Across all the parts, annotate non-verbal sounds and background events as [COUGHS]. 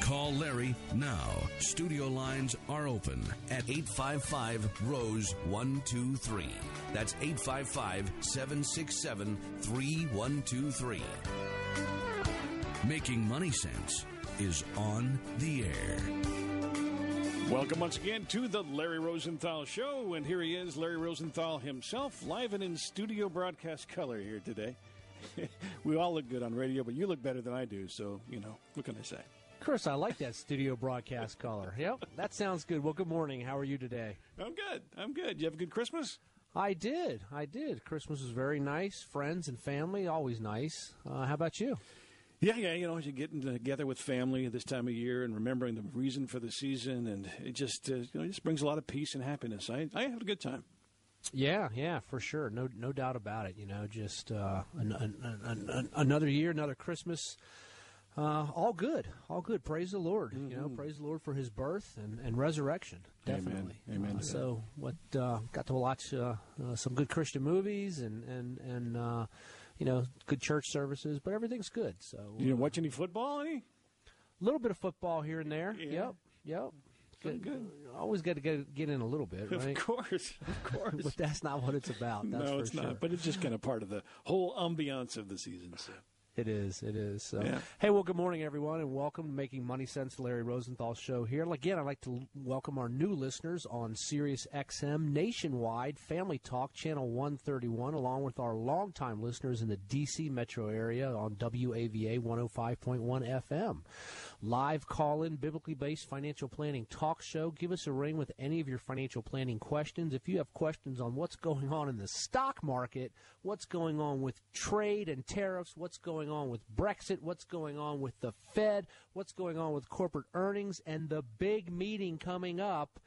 Call Larry now. Studio lines are open at 855 Rose 123. That's 855 767 3123. Making Money Sense is on the air. Welcome once again to the Larry Rosenthal Show. And here he is, Larry Rosenthal himself, live and in studio broadcast color here today. [LAUGHS] we all look good on radio, but you look better than I do. So, you know, what can I say? Chris, I like that studio broadcast color. Yep, that sounds good. Well, good morning. How are you today? I'm good. I'm good. You have a good Christmas? I did. I did. Christmas was very nice. Friends and family, always nice. Uh, how about you? Yeah, yeah. You know, you're getting together with family this time of year and remembering the reason for the season, and it just uh, you know it just brings a lot of peace and happiness. I I had a good time. Yeah, yeah, for sure. No, no doubt about it. You know, just uh, an, an, an, another year, another Christmas. Uh, all good, all good. Praise the Lord. Mm-hmm. You know, praise the Lord for His birth and, and resurrection. Definitely. Amen. Amen. Uh, so, what uh, got to watch uh, uh, some good Christian movies and and and uh, you know good church services, but everything's good. So, you didn't watch any football? Any? A little bit of football here and there. Yeah. Yep. Yep. Good, good. Always got to get get in a little bit, right? Of course, [LAUGHS] of course. but that's not what it's about. That's no, it's sure. not. But it's just kind of part of the whole ambiance of the season. So. It is. It is. So, Yeah. hey, well, good morning, everyone, and welcome to Making Money Sense, Larry Rosenthal show here. Again, I'd like to welcome our new listeners on Sirius XM Nationwide Family Talk Channel 131, along with our longtime listeners in the D.C. metro area on WAVA 105.1 FM. Live call-in, biblically based financial planning talk show. Give us a ring with any of your financial planning questions. If you have questions on what's going on in the stock market, what's going on with trade and tariffs, what's going on with Brexit, what's going on with the Fed, what's going on with corporate earnings, and the big meeting coming up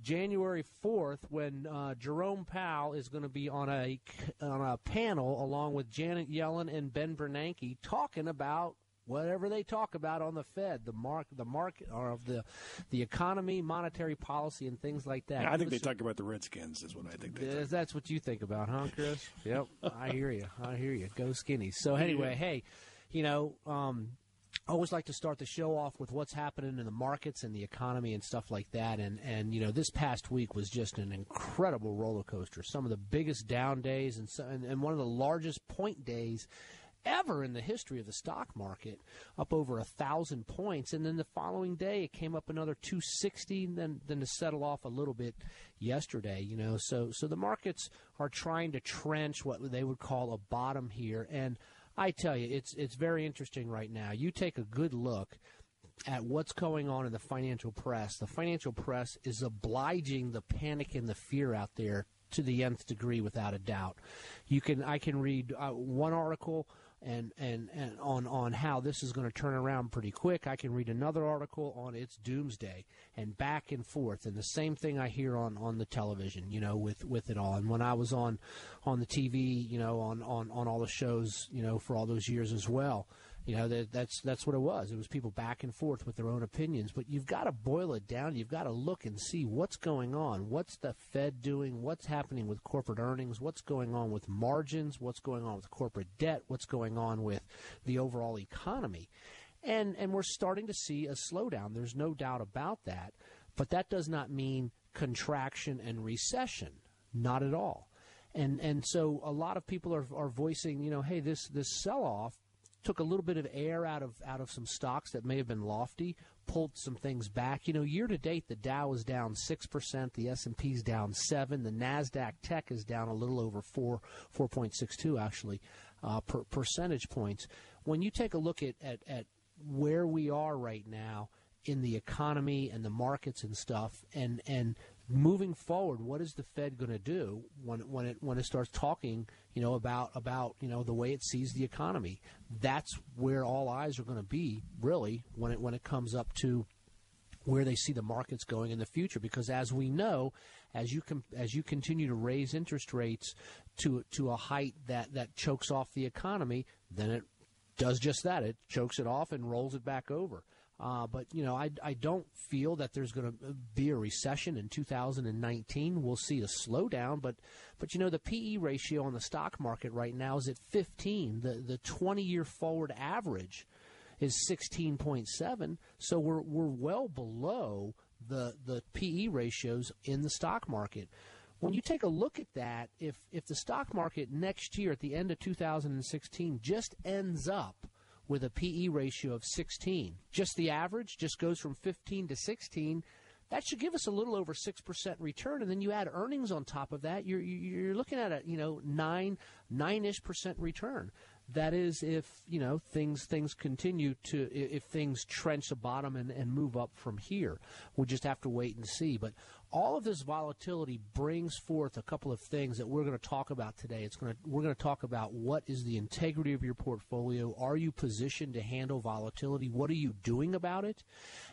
January 4th when uh, Jerome Powell is going to be on a on a panel along with Janet Yellen and Ben Bernanke talking about whatever they talk about on the Fed, the mark, the market, or of the the economy, monetary policy, and things like that. Yeah, I think they talk about the Redskins. Is what I think they. That's what you think about, huh, Chris? [LAUGHS] yep, I hear you. I hear you. Go skinny. So anyway, hey, you know, um, I always like to start the show off with what's happening in the markets and the economy and stuff like that. And and you know, this past week was just an incredible roller coaster. Some of the biggest down days and so, and, and one of the largest point days ever in the history of the stock market, up over a thousand points, and then the following day it came up another 260, and then then to settle off a little bit yesterday. You know, so so the markets are trying to trench what they would call a bottom here, and I tell you, it's it's very interesting right now. You take a good look at what's going on in the financial press. The financial press is obliging the panic and the fear out there to the nth degree, without a doubt. You can I can read uh, one article and, and, and on on how this is going to turn around pretty quick. I can read another article on its doomsday and back and forth, and the same thing I hear on, on the television, you know, with, with it all. And when I was on on the TV, you know, on, on, on all the shows, you know, for all those years as well, you know, that, that's that's what it was. It was people back and forth with their own opinions. But you've got to boil it down. You've got to look and see what's going on. What's the Fed doing? What's happening with corporate earnings? What's going on with margins? What's going on with corporate debt? What's going on with the overall economy? And and we're starting to see a slowdown. There's no doubt about that. But that does not mean contraction and recession. Not at all. And and so a lot of people are, are voicing, you know, hey, this this sell off took a little bit of air out of out of some stocks that may have been lofty, pulled some things back. You know, year to date, the Dow is down six percent, the S and P is down seven, the Nasdaq Tech is down a little over four, four point six two actually, uh, per percentage points. When you take a look at, at at where we are right now in the economy and the markets and stuff, and and moving forward, what is the Fed going to do when when it when it starts talking, you know, about about you know the way it sees the economy? That's where all eyes are going to be, really, when it when it comes up to where they see the markets going in the future. Because as we know, as you com- as you continue to raise interest rates to to a height that that chokes off the economy, then it does just that. It chokes it off and rolls it back over. Uh, but you know, I, I don't feel that there's going to be a recession in 2019. We'll see a slowdown, but but you know, the PE ratio on the stock market right now is at 15. The the 20 year forward average is 16.7. So we're we're well below the the PE ratios in the stock market. When you take a look at that, if if the stock market next year at the end of 2016 just ends up with a PE ratio of 16. Just the average just goes from 15 to 16. That should give us a little over six percent return, and then you add earnings on top of that. You're you're looking at a you know nine nine ish percent return. That is, if you know things things continue to if things trench the bottom and, and move up from here, we'll just have to wait and see. But all of this volatility brings forth a couple of things that we're going to talk about today. It's going to we're going to talk about what is the integrity of your portfolio. Are you positioned to handle volatility? What are you doing about it?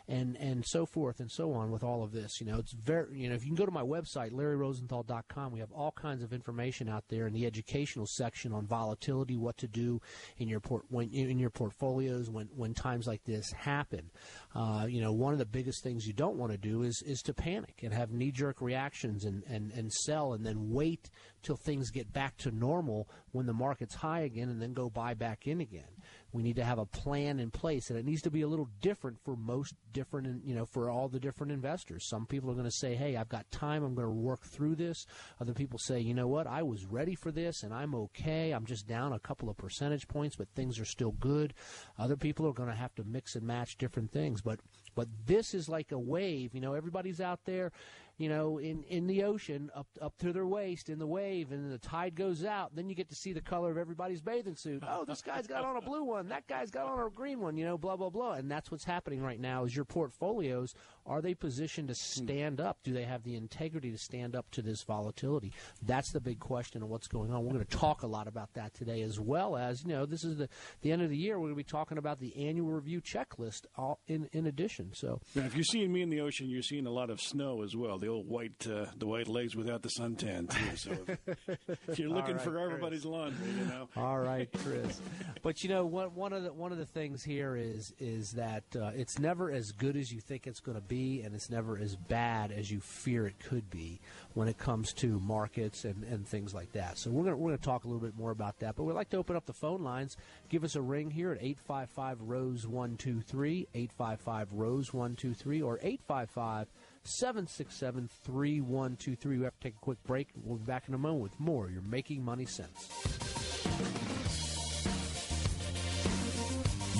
And and so forth and so on with all of this. You know, it's very you know if you can go to my website larryrosenthal.com, we have all kinds of information out there in the educational section on volatility, what to do in your port when in your portfolios when when times like this happen. Uh, you know, one of the biggest things you don't want to do is is to panic and have knee jerk reactions and, and, and sell and then wait till things get back to normal when the market's high again and then go buy back in again. We need to have a plan in place, and it needs to be a little different for most different, you know, for all the different investors. Some people are going to say, "Hey, I've got time. I'm going to work through this." Other people say, "You know what? I was ready for this, and I'm okay. I'm just down a couple of percentage points, but things are still good." Other people are going to have to mix and match different things, but but this is like a wave. You know, everybody's out there you know, in, in the ocean up up to their waist in the wave, and the tide goes out. Then you get to see the color of everybody's bathing suit. Oh, this guy's got on a blue one. That guy's got on a green one. You know, blah blah blah. And that's what's happening right now. Is your portfolios are they positioned to stand up? Do they have the integrity to stand up to this volatility? That's the big question of what's going on. We're going to talk a lot about that today, as well as you know, this is the the end of the year. We're going to be talking about the annual review checklist. All in in addition, so now, if you're seeing me in the ocean, you're seeing a lot of snow as well. The old white uh, the white legs without the suntan too. So [LAUGHS] if, you're looking right, for everybody's Chris. laundry, you know. All right, Chris. but you know what? One of the one of the things here is is that uh, it's never as good as you think it's going to be, and it's never as bad as you fear it could be when it comes to markets and, and things like that. So we're gonna we're gonna talk a little bit more about that. But we'd like to open up the phone lines. Give us a ring here at 855 Rose 123, 855 Rose 123, or 855 767 3123. We have to take a quick break. We'll be back in a moment with more. You're making money sense.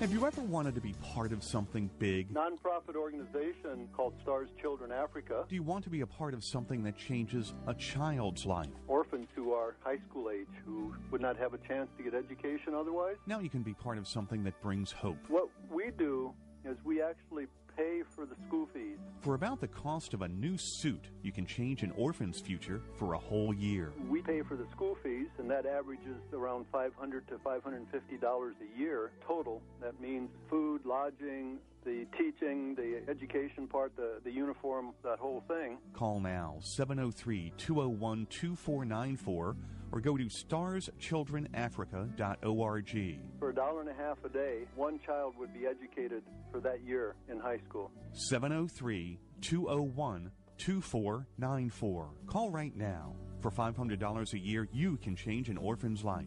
Have you ever wanted to be part of something big? Nonprofit organization called Stars Children Africa. Do you want to be a part of something that changes a child's life? Orphans who are high school age who would not have a chance to get education otherwise. Now you can be part of something that brings hope. What we do is we actually pay for the school fees. For about the cost of a new suit, you can change an orphan's future for a whole year. We pay for the school fees, and that averages around 500 to 550 dollars a year total. That means food, lodging, the teaching, the education part, the, the uniform, that whole thing. Call now 703 201 2494 or go to starschildrenafrica.org. For a dollar and a half a day, one child would be educated for that year in high school. 703 201 2494. Call right now. For $500 a year, you can change an orphan's life.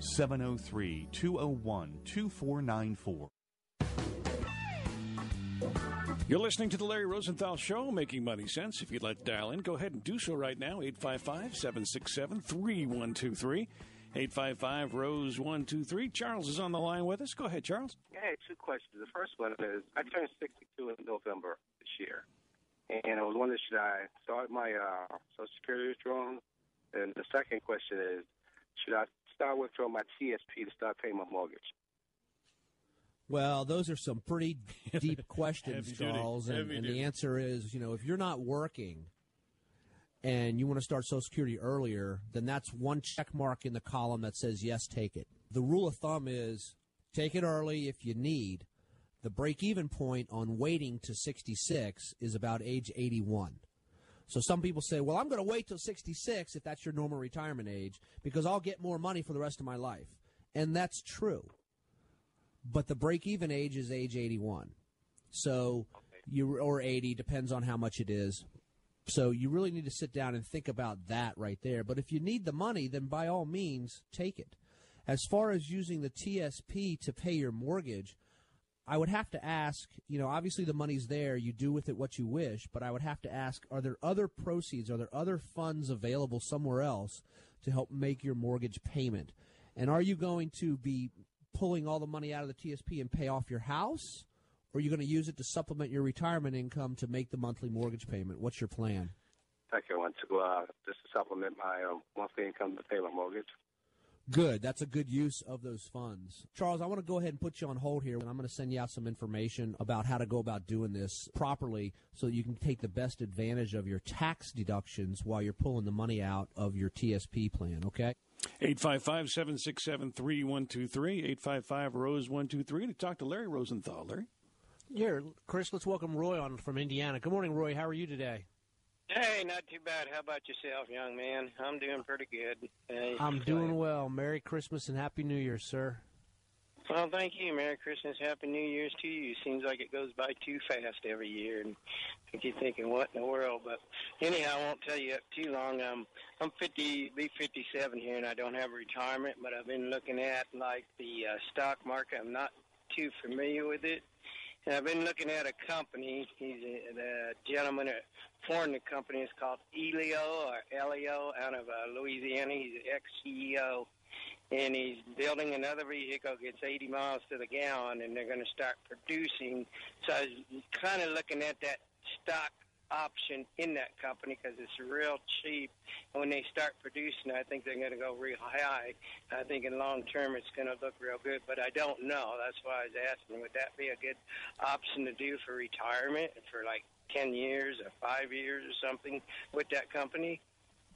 703 201 2494. You're listening to the Larry Rosenthal Show, making money sense. If you'd like to dial in, go ahead and do so right now. 855 767 3123. 855 Rose 123. Charles is on the line with us. Go ahead, Charles. Hey, two questions. The first one is I turned 62 in November this year. And I was wondering, should I start my uh, Social Security withdrawal? And the second question is, should I start withdrawing my TSP to start paying my mortgage? Well, those are some pretty [LAUGHS] deep questions. Charles. And, and the answer is, you know, if you're not working and you want to start Social Security earlier, then that's one check mark in the column that says yes, take it. The rule of thumb is take it early if you need. The break even point on waiting to 66 is about age 81. So some people say, well, I'm going to wait till 66 if that's your normal retirement age because I'll get more money for the rest of my life. And that's true but the break even age is age 81. So you or 80 depends on how much it is. So you really need to sit down and think about that right there. But if you need the money, then by all means take it. As far as using the TSP to pay your mortgage, I would have to ask, you know, obviously the money's there, you do with it what you wish, but I would have to ask, are there other proceeds, are there other funds available somewhere else to help make your mortgage payment? And are you going to be pulling all the money out of the TSP and pay off your house? Or are you going to use it to supplement your retirement income to make the monthly mortgage payment? What's your plan? Like I want to uh, just to supplement my um, monthly income to pay my mortgage. Good. That's a good use of those funds. Charles, I want to go ahead and put you on hold here, and I'm going to send you out some information about how to go about doing this properly so that you can take the best advantage of your tax deductions while you're pulling the money out of your TSP plan, okay? 855 767 3123. 855 Rose 123 to talk to Larry Rosenthal. Larry? Here, Chris, let's welcome Roy on from Indiana. Good morning, Roy. How are you today? Hey, not too bad. How about yourself, young man? I'm doing pretty good. Hey, I'm doing well. Merry Christmas and Happy New Year, sir. Well, thank you. Merry Christmas, Happy New Year's to you. Seems like it goes by too fast every year, and you keep thinking, "What in the world?" But anyhow, I won't tell you up too long. Um, I'm 50, be 57 here, and I don't have retirement, but I've been looking at like the uh, stock market. I'm not too familiar with it. And I've been looking at a company. He's a, the gentleman that formed the company. It's called Elio or Elio out of uh, Louisiana. He's an ex-CEO, and he's building another vehicle. Gets 80 miles to the gallon, and they're going to start producing. So I was kind of looking at that stock option in that company because it's real cheap. And when they start producing, I think they're going to go real high. I think in long term it's going to look real good, but I don't know. That's why I was asking, would that be a good option to do for retirement for like 10 years or five years or something with that company?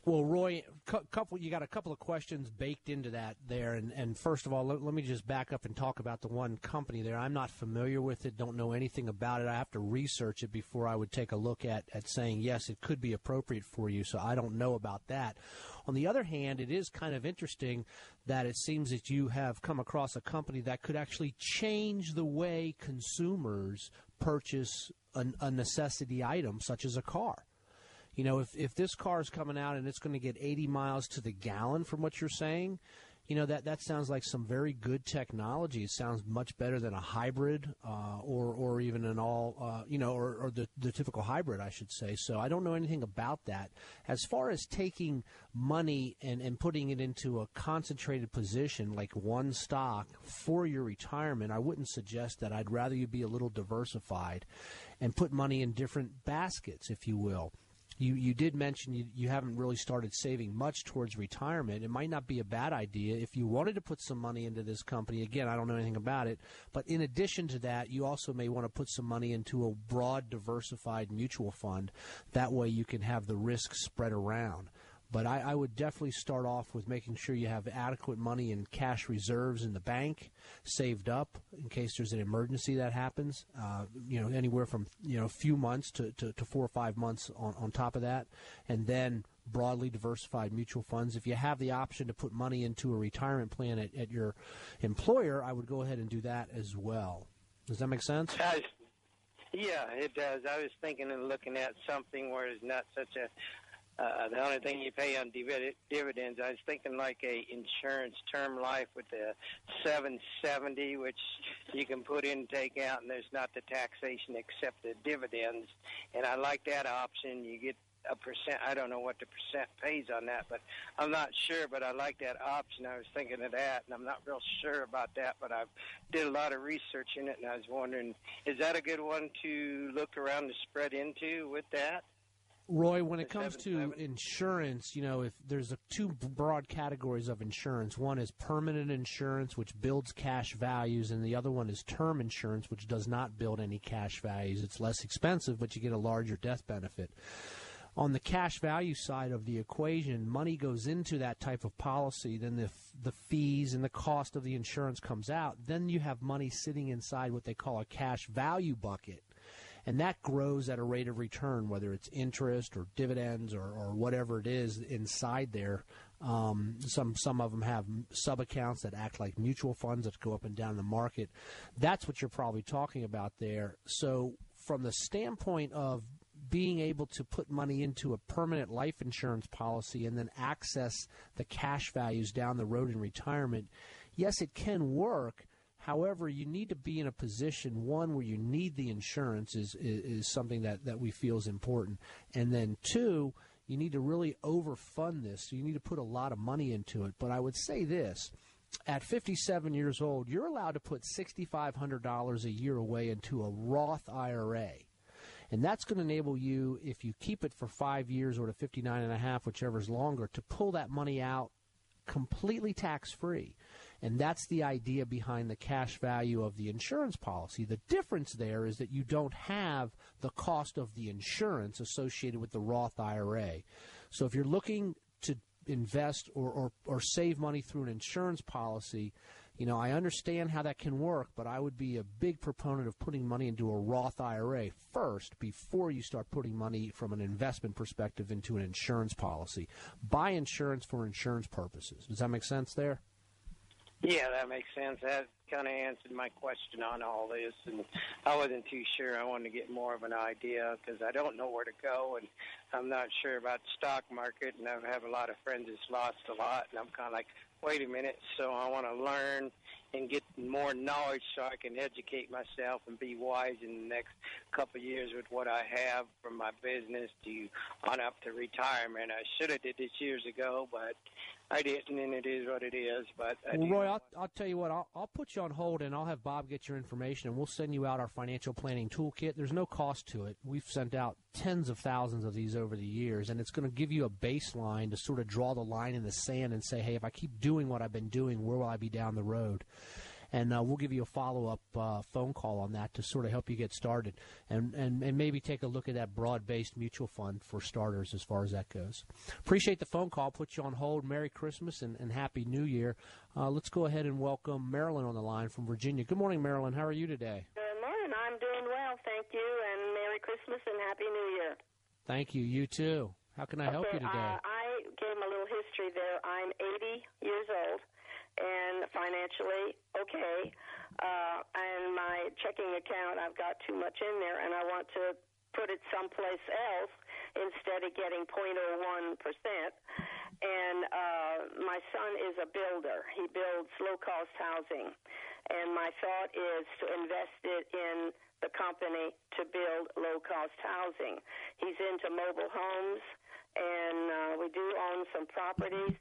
Well, Roy, cou- couple you got a couple of questions baked into that there, and, and first of all, let, let me just back up and talk about the one company there. I'm not familiar with it, don't know anything about it. I have to research it before I would take a look at at saying yes, it could be appropriate for you. So I don't know about that. On the other hand, it is kind of interesting that it seems that you have come across a company that could actually change the way consumers purchase a, a necessity item such as a car. You know, if, if this car is coming out and it's going to get 80 miles to the gallon from what you're saying, you know, that, that sounds like some very good technology. It sounds much better than a hybrid uh, or, or even an all, uh, you know, or, or the, the typical hybrid, I should say. So I don't know anything about that. As far as taking money and, and putting it into a concentrated position like one stock for your retirement, I wouldn't suggest that. I'd rather you be a little diversified and put money in different baskets, if you will. You you did mention you, you haven't really started saving much towards retirement. It might not be a bad idea if you wanted to put some money into this company. Again, I don't know anything about it, but in addition to that, you also may want to put some money into a broad, diversified mutual fund. That way, you can have the risk spread around. But I, I would definitely start off with making sure you have adequate money in cash reserves in the bank, saved up in case there's an emergency that happens. Uh, you know, anywhere from you know a few months to, to, to four or five months on, on top of that, and then broadly diversified mutual funds. If you have the option to put money into a retirement plan at, at your employer, I would go ahead and do that as well. Does that make sense? Yeah, it does. I was thinking and looking at something where it's not such a uh, the only thing you pay on divid- dividends, I was thinking like a insurance term life with the 770, which you can put in, take out, and there's not the taxation except the dividends. And I like that option. You get a percent. I don't know what the percent pays on that, but I'm not sure. But I like that option. I was thinking of that, and I'm not real sure about that. But I did a lot of research in it, and I was wondering, is that a good one to look around to spread into with that? Roy, when it comes to insurance, you know, if there's a, two broad categories of insurance. One is permanent insurance, which builds cash values, and the other one is term insurance, which does not build any cash values. It's less expensive, but you get a larger death benefit. On the cash value side of the equation, money goes into that type of policy, then the the fees and the cost of the insurance comes out. Then you have money sitting inside what they call a cash value bucket and that grows at a rate of return, whether it's interest or dividends or, or whatever it is inside there. Um, some some of them have sub accounts that act like mutual funds that go up and down the market. That's what you're probably talking about there. So from the standpoint of being able to put money into a permanent life insurance policy and then access the cash values down the road in retirement, yes, it can work However, you need to be in a position one where you need the insurance is, is, is something that, that we feel is important, and then two, you need to really overfund this. So you need to put a lot of money into it. But I would say this: at 57 years old, you're allowed to put $6,500 a year away into a Roth IRA. And that's going to enable you, if you keep it for five years or to 59 and a half, whichever is longer, to pull that money out completely tax free. And that's the idea behind the cash value of the insurance policy. The difference there is that you don't have the cost of the insurance associated with the Roth IRA. So if you're looking to invest or, or, or save money through an insurance policy, you know, I understand how that can work, but I would be a big proponent of putting money into a Roth IRA first before you start putting money from an investment perspective into an insurance policy. Buy insurance for insurance purposes. Does that make sense there? Yeah, that makes sense. That kind of answered my question on all this, and I wasn't too sure. I wanted to get more of an idea because I don't know where to go, and I'm not sure about the stock market, and I have a lot of friends that's lost a lot, and I'm kind of like, wait a minute. So I want to learn and get more knowledge so I can educate myself and be wise in the next couple of years with what I have from my business to on up to retirement. I should have did this years ago, but I didn't, and it is what it is. But uh, I well, Roy, I'll, I'll tell you what. I'll, I'll put you on hold, and I'll have Bob get your information, and we'll send you out our financial planning toolkit. There's no cost to it. We've sent out tens of thousands of these over the years, and it's going to give you a baseline to sort of draw the line in the sand and say, hey, if I keep doing what I've been doing, where will I be down the road? And uh, we'll give you a follow up uh, phone call on that to sort of help you get started, and, and and maybe take a look at that broad based mutual fund for starters as far as that goes. Appreciate the phone call. Put you on hold. Merry Christmas and, and Happy New Year. Uh, let's go ahead and welcome Marilyn on the line from Virginia. Good morning, Marilyn. How are you today? Good morning. I'm doing well, thank you, and Merry Christmas and Happy New Year. Thank you. You too. How can I okay, help you today? Uh, I gave him a little history there. I'm 80 years old and financially okay. Uh, and my checking account, I've got too much in there, and I want to put it someplace else instead of getting 0.01 percent. And uh, my son is a builder. He builds low cost housing, and my thought is to invest it in the company to build low cost housing. He's into mobile homes, and uh, we do own some properties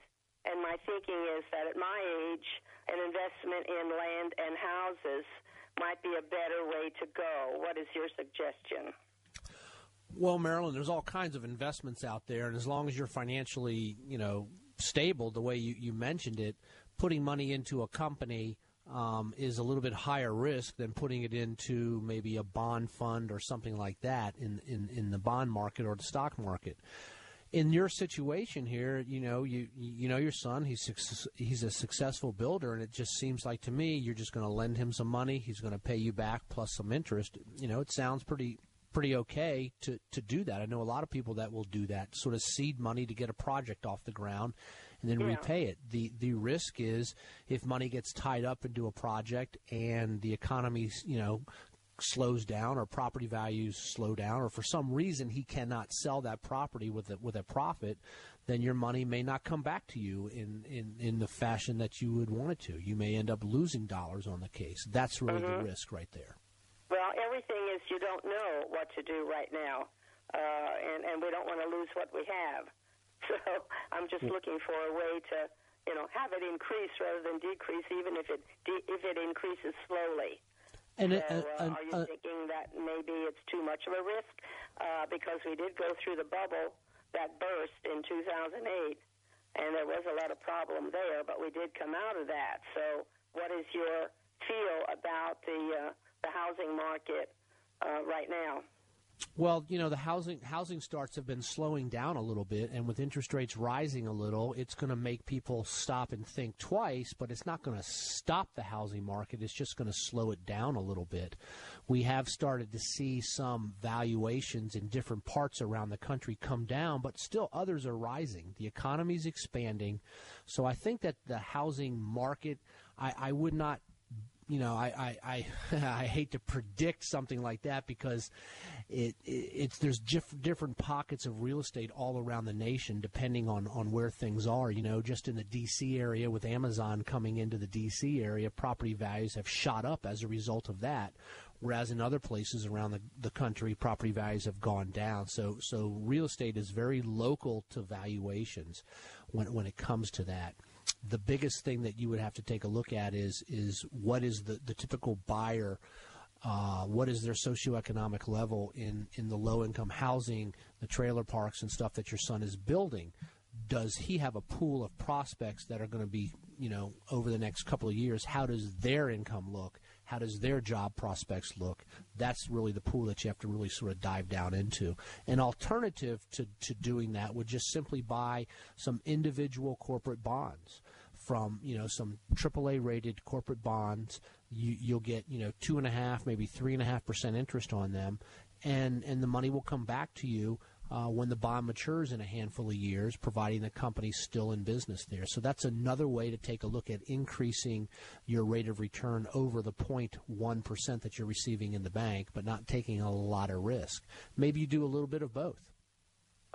and my thinking is that at my age, an investment in land and houses might be a better way to go. What is your suggestion? Well, Marilyn, there's all kinds of investments out there, and as long as you're financially, you know, stable, the way you, you mentioned it, putting money into a company um, is a little bit higher risk than putting it into maybe a bond fund or something like that in, in, in the bond market or the stock market in your situation here, you know, you you know your son. He's he's a successful builder, and it just seems like to me you're just going to lend him some money. He's going to pay you back plus some interest. You know, it sounds pretty pretty okay to to do that. I know a lot of people that will do that, sort of seed money to get a project off the ground, and then yeah. repay it. the The risk is if money gets tied up into a project and the economy's you know slows down or property values slow down or for some reason he cannot sell that property with a, with a profit, then your money may not come back to you in, in, in the fashion that you would want it to. You may end up losing dollars on the case. That's really Mhm. the risk right there. Well, everything is you don't know what to do right now, uh, and and we don't want to lose what we have. [LAUGHS] So I'm just looking for a way to, you know, have it increase rather than decrease, even if it de- if it increases slowly. And, so, uh, uh, uh, are you uh, thinking that maybe it's too much of a risk uh, because we did go through the bubble that burst in 2008, and there was a lot of problem there, but we did come out of that. So, what is your feel about the uh, the housing market uh, right now? Well, you know, the housing housing starts have been slowing down a little bit, and with interest rates rising a little, it's going to make people stop and think twice. But it's not going to stop the housing market; it's just going to slow it down a little bit. We have started to see some valuations in different parts around the country come down, but still others are rising. The economy's expanding, so I think that the housing market, I, I would not you know, I I, I, [LAUGHS] I hate to predict something like that because it, it it's there's diff- different pockets of real estate all around the nation depending on on where things are. You know, just in the D.C. area with Amazon coming into the D.C. area, property values have shot up as a result of that. Whereas in other places around the, the country, property values have gone down. So so real estate is very local to valuations when when it comes to that the biggest thing that you would have to take a look at is is what is the, the typical buyer uh, what is their socioeconomic level in, in the low income housing, the trailer parks and stuff that your son is building? Does he have a pool of prospects that are going to be, you know, over the next couple of years? How does their income look? How does their job prospects look? That's really the pool that you have to really sort of dive down into. An alternative to, to doing that would just simply buy some individual corporate bonds from you know some AAA rated corporate bonds. You, you'll get you know two and a half, maybe three and a half percent interest on them, and and the money will come back to you uh, when the bond matures in a handful of years, providing the company's still in business there. So that's another way to take a look at increasing your rate of return over the 0.1 percent that you're receiving in the bank, but not taking a lot of risk. Maybe you do a little bit of both.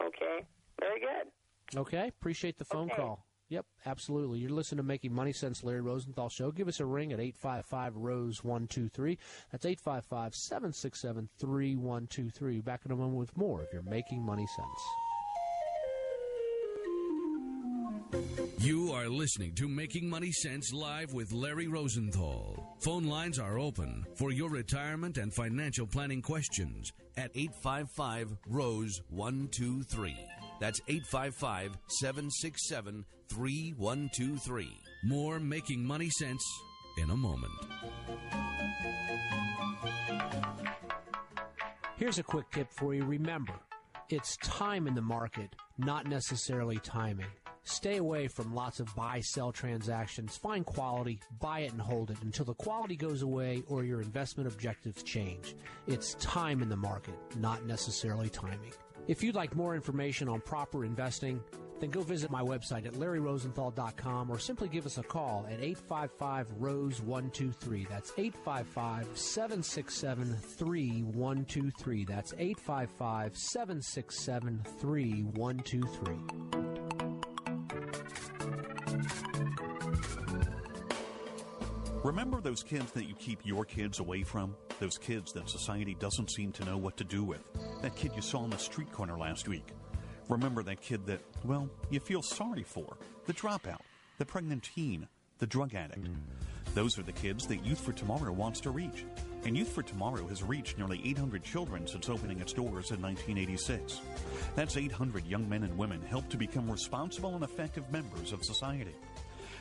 Okay, very good. Okay, appreciate the phone Okay. call. Yep, absolutely. You're listening to Making Money Sense, Larry Rosenthal Show. Give us a ring at 855 Rose 123. That's 855 767 3123. Back in a moment with more of your Making Money Sense. You are listening to Making Money Sense live with Larry Rosenthal. Phone lines are open for your retirement and financial planning questions at 855 Rose 123. That's 855 767 3123. More Making Money Sense in a moment. Here's a quick tip for you. Remember, it's time in the market, not necessarily timing. Stay away from lots of buy sell transactions. Find quality, buy it and hold it until the quality goes away or your investment objectives change. It's time in the market, not necessarily timing. If you'd like more information on proper investing, then go visit my website at larryrosenthal.com or simply give us a call at 855 Rose 123. That's 855 767 3123. That's 855 767 3123. Remember those kids that you keep your kids away from? Those kids that society doesn't seem to know what to do with? That kid you saw on the street corner last week? Remember that kid that, well, you feel sorry for? The dropout, the pregnant teen, the drug addict. Those are the kids that Youth for Tomorrow wants to reach. And Youth for Tomorrow has reached nearly 800 children since opening its doors in 1986. That's 800 young men and women helped to become responsible and effective members of society.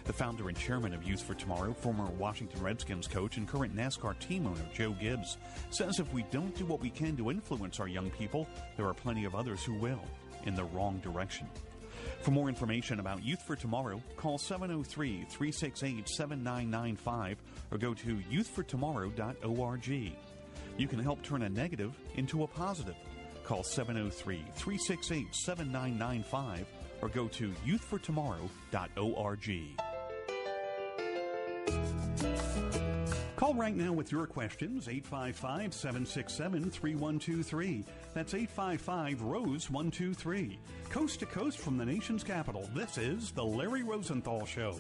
The founder and chairman of Youth for Tomorrow, former Washington Redskins coach and current NASCAR team owner Joe Gibbs, says if we don't do what we can to influence our young people, there are plenty of others who will, in the wrong direction. For more information about Youth for Tomorrow, call 703 368 7995 or go to youthfortomorrow.org. You can help turn a negative into a positive. Call 703 368 7995 or go to youthfortomorrow.org. Call right now with your questions, 855 767 3123. That's 855 Rose 123. Coast to coast from the nation's capital, this is The Larry Rosenthal Show.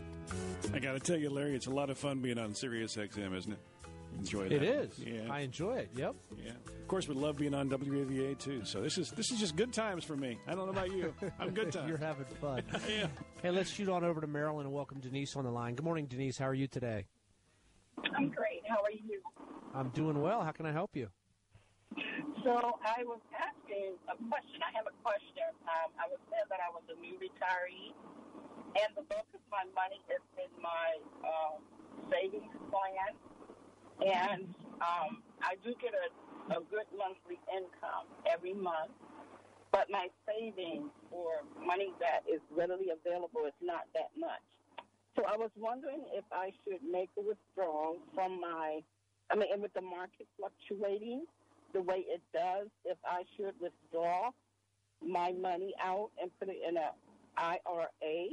I got to tell you, Larry, it's a lot of fun being on Sirius XM, isn't it? Enjoy that. It is. Yeah. I enjoy it. Yep. Yeah. Of course, we love being on WAVA too. So this is this is just good times for me. I don't know about you. I'm good [LAUGHS] times. You're having fun. [LAUGHS] yeah. Hey, let's shoot on over to Maryland and welcome Denise on the line. Good morning, Denise. How are you today? I'm great. How are you? I'm doing well. How can I help you? So I was asking a question. I have a question. Um, I was said that I was a new retiree, and the bulk of my money is in my um, savings plan, and um, I do get a, a good monthly income every month. But my savings or money that is readily available is not that much. So I was wondering if I should make a withdrawal from my, I mean, and with the market fluctuating the way it does, if I should withdraw my money out and put it in a IRA,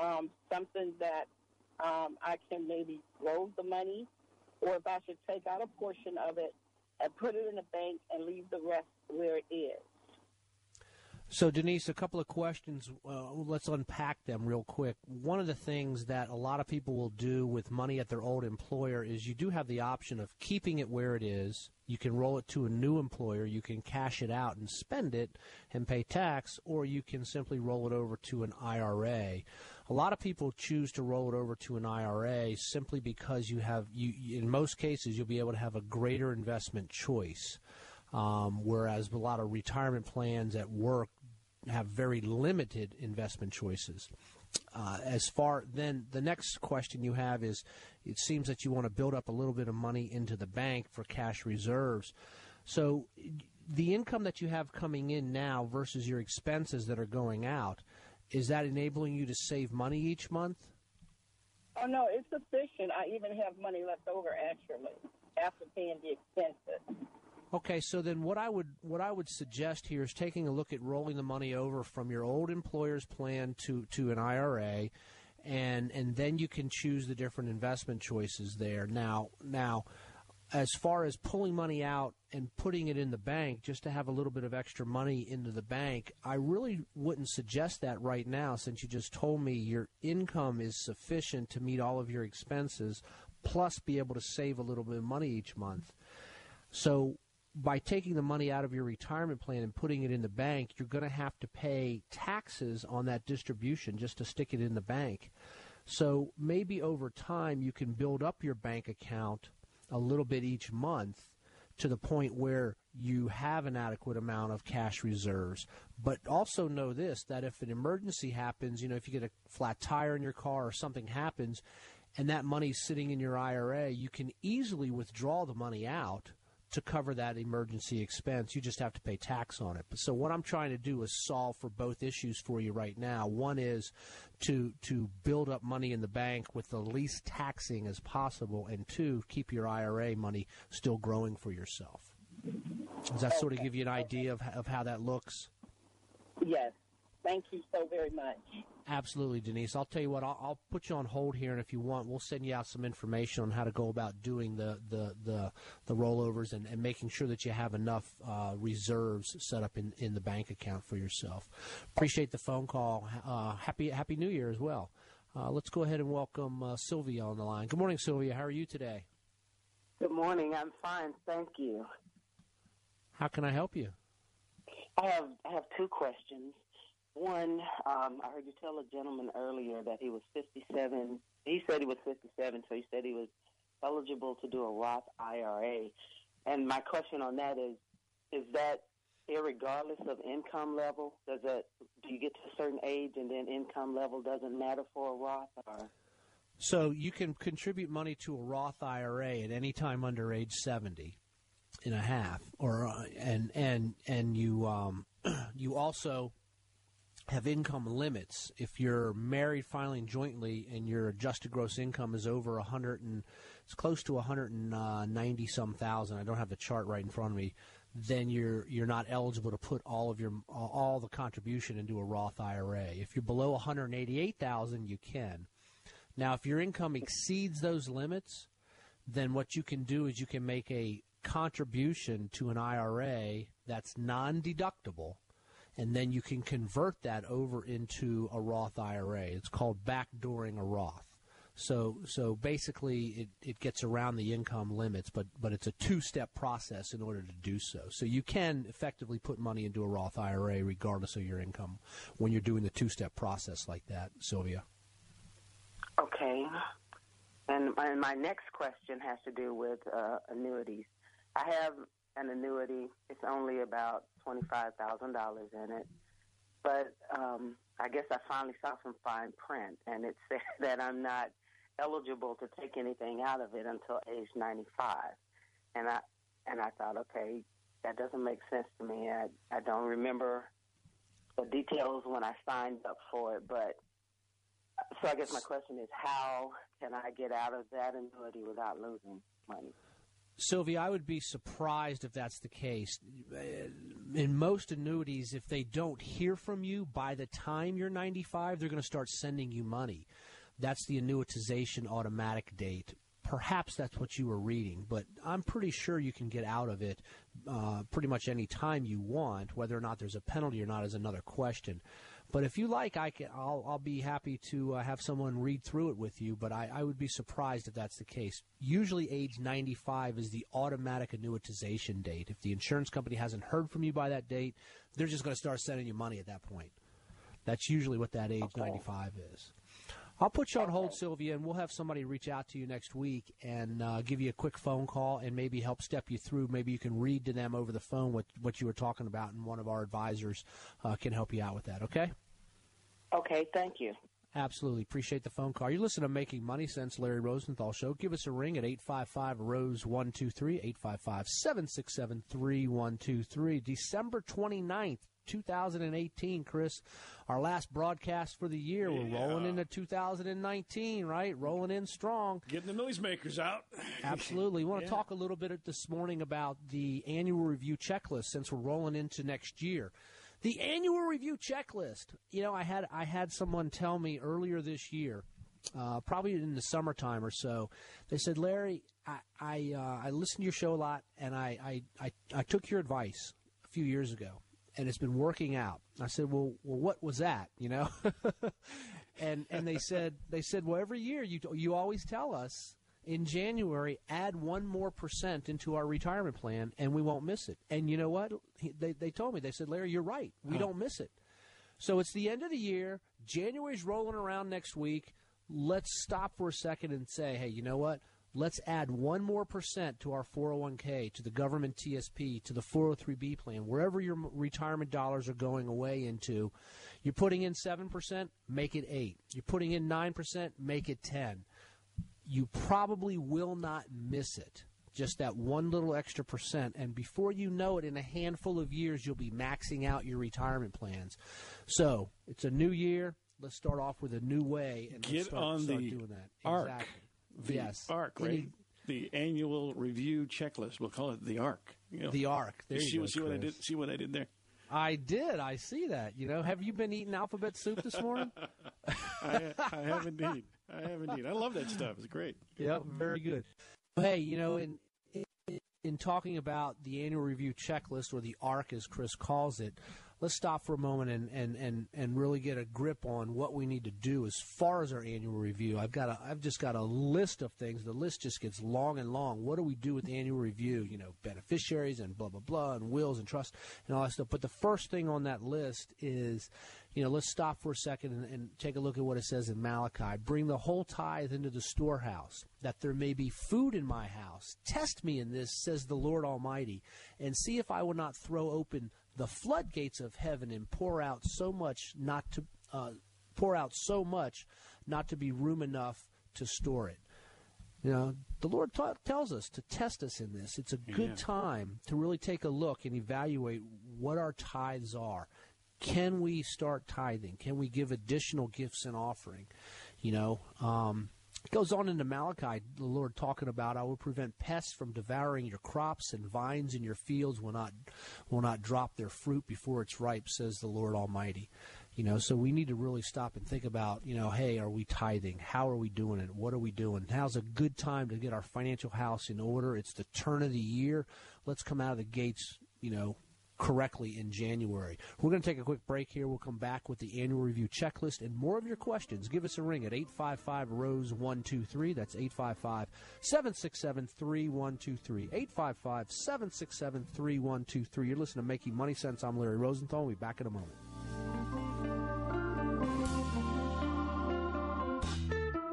um, something that um, I can maybe grow the money, or if I should take out a portion of it and put it in a bank and leave the rest where it is. So, Denise, a couple of questions. Uh, let's unpack them real quick. One of the things that a lot of people will do with money at their old employer is you do have the option of keeping it where it is. You can roll it to a new employer. You can cash it out and spend it and pay tax, or you can simply roll it over to an IRA. A lot of people choose to roll it over to an IRA simply because you have, you, in most cases, you'll be able to have a greater investment choice. Um, whereas a lot of retirement plans at work have very limited investment choices. Uh, as far then, the next question you have is: It seems that you want to build up a little bit of money into the bank for cash reserves. So, the income that you have coming in now versus your expenses that are going out, is that enabling you to save money each month? Oh no, it's sufficient. I even have money left over actually after paying the expenses. Okay, so then what I would what I would suggest here is taking a look at rolling the money over from your old employer's plan to to an IRA, and and then you can choose the different investment choices there. Now now. As far as pulling money out and putting it in the bank just to have a little bit of extra money into the bank, I really wouldn't suggest that right now since you just told me your income is sufficient to meet all of your expenses plus be able to save a little bit of money each month. So by taking the money out of your retirement plan and putting it in the bank, you're going to have to pay taxes on that distribution just to stick it in the bank. So maybe over time you can build up your bank account a little bit each month to the point where you have an adequate amount of cash reserves. But also know this that if an emergency happens, you know, if you get a flat tire in your car or something happens and that money's sitting in your IRA, you can easily withdraw the money out to cover that emergency expense. You just have to pay tax on it. So what I'm trying to do is solve for both issues for you right now. One is to to build up money in the bank with the least taxing as possible, and two, keep your IRA money still growing for yourself. Does that sort of give you an idea of of how that looks? Yes. Thank you so very much. Absolutely, Denise. I'll tell you what. I'll, I'll, put you on hold here, and if you want, we'll send you out some information on how to go about doing the the the, the rollovers and, and making sure that you have enough uh, reserves set up in, in the bank account for yourself. Appreciate the phone call. Uh, happy Happy New Year as well. Uh, let's go ahead and welcome uh, Sylvia on the line. Good morning, Sylvia. How are you today? Good morning. I'm fine, thank you. How can I help you? I have I have two questions. One, um, I heard you tell a gentleman earlier that he was 57. He said he was 57, so he said he was eligible to do a Roth IRA. And my question on that is, is that irregardless of income level? Does that do you get to a certain age and then income level doesn't matter for a Roth? Or? So you can contribute money to a Roth IRA at any time under age 70 and a half, or uh, and and and you um, [CLEARS THROAT] you also have income limits. If you're married filing jointly and your adjusted gross income is over a 100 and it's close to a 190 uh, some thousand, I don't have the chart right in front of me, then you're you're not eligible to put all of your all the contribution into a Roth IRA. If you're below 188,000, you can. Now, if your income exceeds those limits, then what you can do is you can make a contribution to an IRA that's non deductible, and then you can convert that over into a Roth IRA. It's called backdooring a Roth. So, so basically, it, it gets around the income limits, but, but it's a two step process in order to do so. So you can effectively put money into a Roth IRA regardless of your income when you're doing the two step process like that, Sylvia. Okay. And my, my next question has to do with uh, annuities. I have an annuity. It's only about twenty-five thousand dollars in it, but um, I guess I finally saw some fine print, and it [LAUGHS] said that I'm not eligible to take anything out of it until age 95. And I and I thought, okay, that doesn't make sense to me. I I don't remember the details when I signed up for it, but so I guess my question is, how can I get out of that annuity without losing money? Sylvia, I would be surprised if that's the case. In most annuities, if they don't hear from you by the time you're 95, they're going to start sending you money. That's the annuitization automatic date. Perhaps that's what you were reading, but I'm pretty sure you can get out of it uh, pretty much any time you want. Whether or not there's a penalty or not is another question. But if you like, I can. I'll, I'll be happy to uh, have someone read through it with you. But I, I would be surprised if that's the case. Usually, age 95 is the automatic annuitization date. If the insurance company hasn't heard from you by that date, they're just going to start sending you money at that point. That's usually what that age 95 is. I'll put you on hold, Sylvia, and we'll have somebody reach out to you next week and uh, give you a quick phone call and maybe help step you through. Maybe you can read to them over the phone what, what you were talking about, and one of our advisors uh, can help you out with that, okay? Okay, thank you. Absolutely. Appreciate the phone call. You're listening to Making Money Sense, Larry Rosenthal Show. Give us a ring at 855 Rose 123, 855 767 3123. December 29th, 2018, Chris. Our last broadcast for the year. We're rolling into 2019, right? Rolling in strong. Getting the noisemakers out. Absolutely. We want yeah. to talk a little bit this morning about the annual review checklist since we're rolling into next year. The annual review checklist. You know, I had I had someone tell me earlier this year, uh, probably in the summertime or so. They said, Larry, I I, uh, I listened to your show a lot, and I, I, I, I took your advice a few years ago and it's been working out. I said, well, well, what was that? You know, [LAUGHS] and and they said they said, well, every year you you always tell us in January add one more percent into our retirement plan, and we won't miss it. And you know what? They they told me they said, Larry, you're right. We huh. don't miss it. So it's the end of the year. January's rolling around next week. Let's stop for a second and say, hey, you know what? Let's add one more percent to our 401k, to the government TSP, to the 403b plan, wherever your retirement dollars are going away into. You're putting in 7%, make it 8. You're putting in 9%, make it 10. You probably will not miss it. Just that one little extra percent, and before you know it, in a handful of years, you'll be maxing out your retirement plans. So it's a new year. Let's start off with a new way and get start, on start the doing that. arc. Exactly the yes. ARC, right? The annual review checklist. We'll call it the ARC. You know. The ARC. There you, see, go, see what I did. See what I did there. I did. I see that. You know, have you been eating alphabet soup this morning? [LAUGHS] I, I, have indeed. I have indeed. I love that stuff. It's great. Yep, very good. Hey, you know, in, in in talking about the annual review checklist, or the ARC as Chris calls it, let's stop for a moment and, and, and, and really get a grip on what we need to do as far as our annual review. I've got a, I've just got a list of things. The list just gets long and long. What do we do with the annual review? You know, beneficiaries and blah blah blah and wills and trust and all that stuff. But the first thing on that list is, you know, let's stop for a second and, and take a look at what it says in Malachi. Bring the whole tithe into the storehouse, that there may be food in my house. Test me in this, says the Lord Almighty, and see if I will not throw open the floodgates of heaven and pour out so much not to uh, pour out so much not to be room enough to store it. You know, the Lord tells us to test us in this. It's a good time to really take a look and evaluate what our tithes are. Can we start tithing? Can we give additional gifts and offering? You know, um, it goes on into Malachi, the Lord talking about, I will prevent pests from devouring your crops, and vines in your fields will not will not drop their fruit before it's ripe, says the Lord Almighty. You know, so we need to really stop and think about, you know, hey, are we tithing? How are we doing it? What are we doing? Now's a good time to get our financial house in order. It's the turn of the year. Let's come out of the gates, you know, correctly in January. We're going to take a quick break here. We'll come back with the annual review checklist and more of your questions. Give us a ring at 855 Rose 123. That's 855 767 3123. 855 767 3123. You're listening to Making Money Sense. I'm Larry Rosenthal. We'll be back in a moment.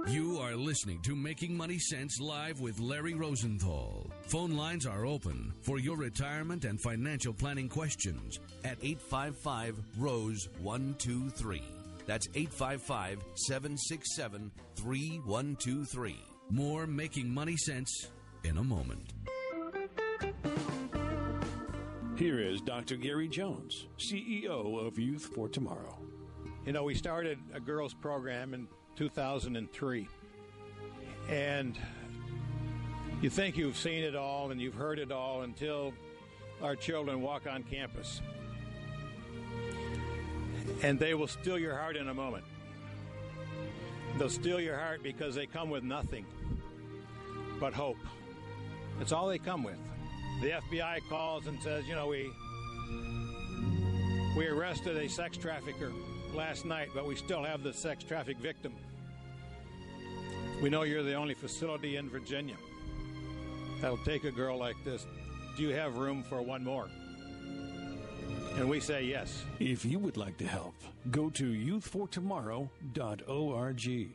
You are listening to Making Money Sense live with Larry Rosenthal. Phone lines are open for your retirement and financial planning questions at 855 Rose 123. That's 855 767 3123. More Making Money Sense in a moment. Here is Dr. Gary Jones, CEO of Youth for Tomorrow. You know, we started a girls program in 2003. And you think you've seen it all and you've heard it all until our children walk on campus. And they will steal your heart in a moment. They'll steal your heart because they come with nothing but hope. That's all they come with. The FBI calls and says, you know, we we arrested a sex trafficker last night, but we still have the sex traffic victim. We know you're the only facility in Virginia that'll take a girl like this. Do you have room for one more? And we say yes. If you would like to help, go to youthfortomorrow.org.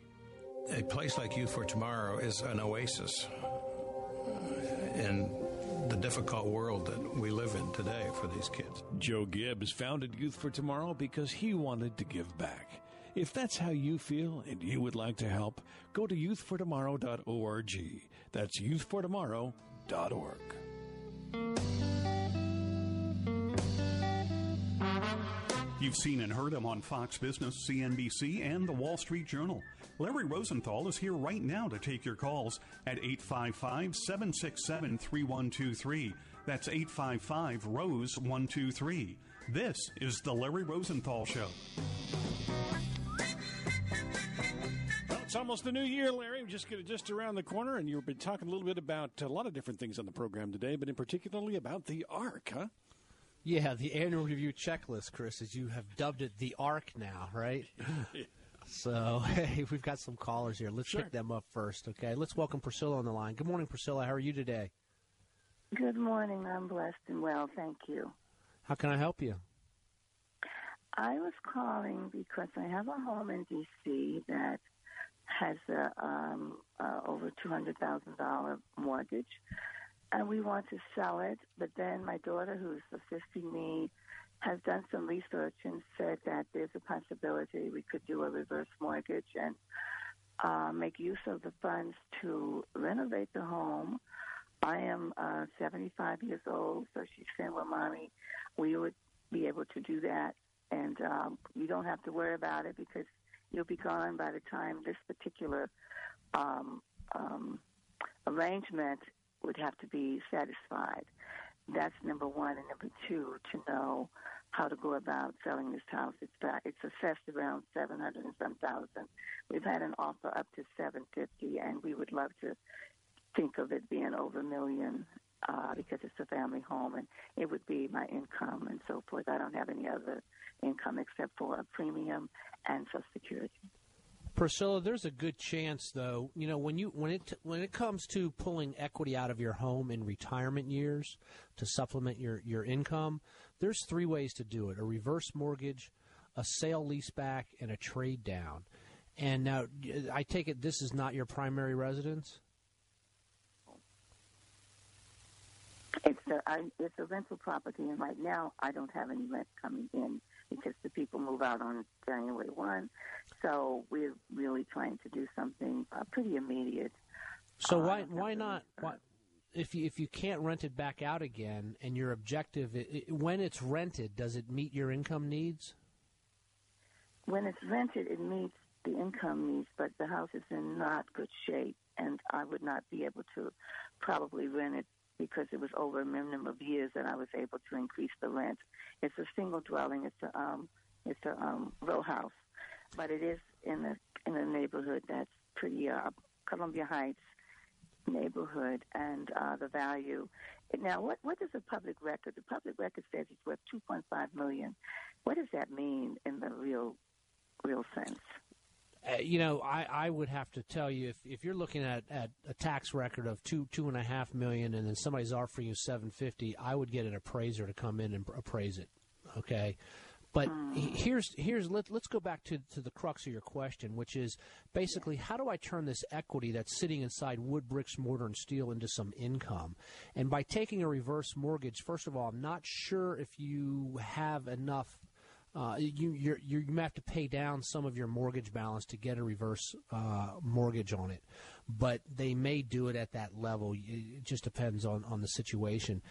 A place like Youth for Tomorrow is an oasis in the difficult world that we live in today for these kids. Joe Gibbs founded Youth for Tomorrow because he wanted to give back. If that's how you feel and you would like to help, go to youthfortomorrow.org. That's youthfortomorrow.org. You've seen and heard him on Fox Business, CNBC, and the Wall Street Journal. Larry Rosenthal is here right now to take your calls at 855 767 3123. That's 855 Rose 123. This is The Larry Rosenthal Show. It's almost the new year, Larry. We're just get just around the corner, and you've been talking a little bit about a lot of different things on the program today, but in particularly about the ARC, huh? Yeah, the annual review checklist, Chris, as you have dubbed it, the ARC now, right? [LAUGHS] so, [LAUGHS] hey, we've got some callers here. Let's Sure. pick them up first, okay? Let's welcome Priscilla on the line. Good morning, Priscilla. How are you today? Good morning. I'm blessed and well, thank you. How can I help you? I was calling because I have a home in D.C. that has a um, uh, over two hundred thousand dollar mortgage, and we want to sell it. But then my daughter, who's assisting me, has done some research and said that there's a possibility we could do a reverse mortgage and uh, make use of the funds to renovate the home. I am uh, 75 years old, so she's saying, well, mommy, we would be able to do that, and um, you don't have to worry about it because you'll be gone by the time this particular um, um, arrangement would have to be satisfied. That's number one, and number two, to know how to go about selling this house. It's back, it's assessed around seven hundred and some thousand. We've had an offer up to seven fifty, and we would love to think of it being over a million uh, because it's a family home, and it would be my income and so forth. I don't have any other income except for a premium and Social Security. Priscilla, there's a good chance, though. You know, when you when it when it comes to pulling equity out of your home in retirement years to supplement your your income, there's three ways to do it: a reverse mortgage, a sale leaseback, and a trade down. And now, I take it this is not your primary residence. It's a, I, it's a rental property, and right now I don't have any rent coming in because the people move out on January 1. So we're really trying to do something uh, pretty immediate. So Uh, why why not? Why, if you, if you can't rent it back out again, and your objective i i when it's rented, does it meet your income needs? When it's rented, it meets the income needs, but the house is in not good shape, and I would not be able to probably rent it because it was over a minimum of years that I was able to increase the rent. It's a single dwelling. It's a um, It's a um, row house, but it is in the in a neighborhood that's pretty uh, Columbia Heights neighborhood, and uh, the value. Now, what what does the public record? The public record says it's worth 2.5 million. What does that mean in the real real sense? Uh, you know, I, I would have to tell you if, if you're looking at, at a tax record of two two and a half million, and then somebody's offering you seven fifty, I would get an appraiser to come in and appraise it. Okay, but here's here's let, let's go back to to the crux of your question, which is basically how do I turn this equity that's sitting inside wood, bricks, mortar, and steel into some income? And by taking a reverse mortgage, first of all, I'm not sure if you have enough uh, you you may have to pay down some of your mortgage balance to get a reverse uh, mortgage on it, but they may do it at that level. It just depends on, on the situation.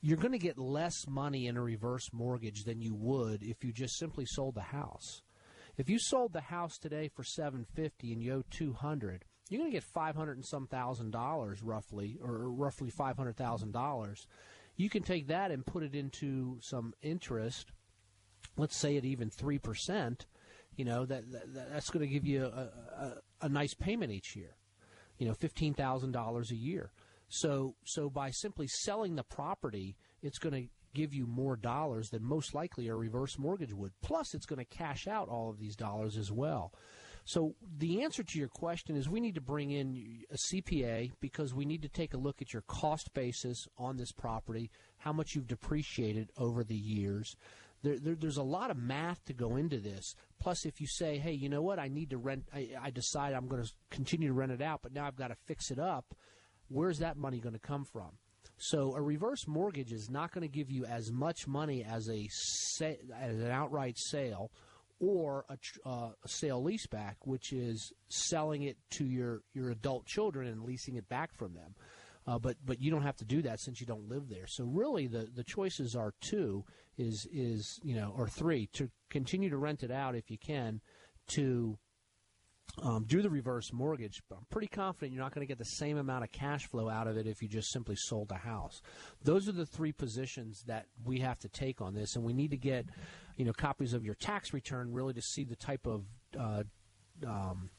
You're going to get less money in a reverse mortgage than you would if you just simply sold the house. If you sold the house today for 750 and you owe 200, you're going to get 500 and some thousand dollars roughly, or roughly $500,000. You can take that and put it into some interest let's say at even three percent, you know that, that that's going to give you a, a, a nice payment each year. You know, fifteen thousand dollars a year. So so by simply selling the property, it's going to give you more dollars than most likely a reverse mortgage would. Plus, it's going to cash out all of these dollars as well. So the answer to your question is we need to bring in a CPA because we need to take a look at your cost basis on this property, how much you've depreciated over the years there, there, there's a lot of math to go into this. Plus, if you say, hey, you know what, I need to rent, I, I decide I'm going to continue to rent it out, but now I've got to fix it up, where's that money going to come from? So a reverse mortgage is not going to give you as much money as a sa- as an outright sale or a, uh, a sale leaseback, which is selling it to your, your adult children and leasing it back from them. Uh, but but you don't have to do that since you don't live there. So really, the the choices are two is is you know or three to continue to rent it out if you can to um, do the reverse mortgage. But I'm pretty confident you're not going to get the same amount of cash flow out of it if you just simply sold a house. Those are the three positions that we have to take on this, and we need to get you know copies of your tax return really to see the type of uh, um,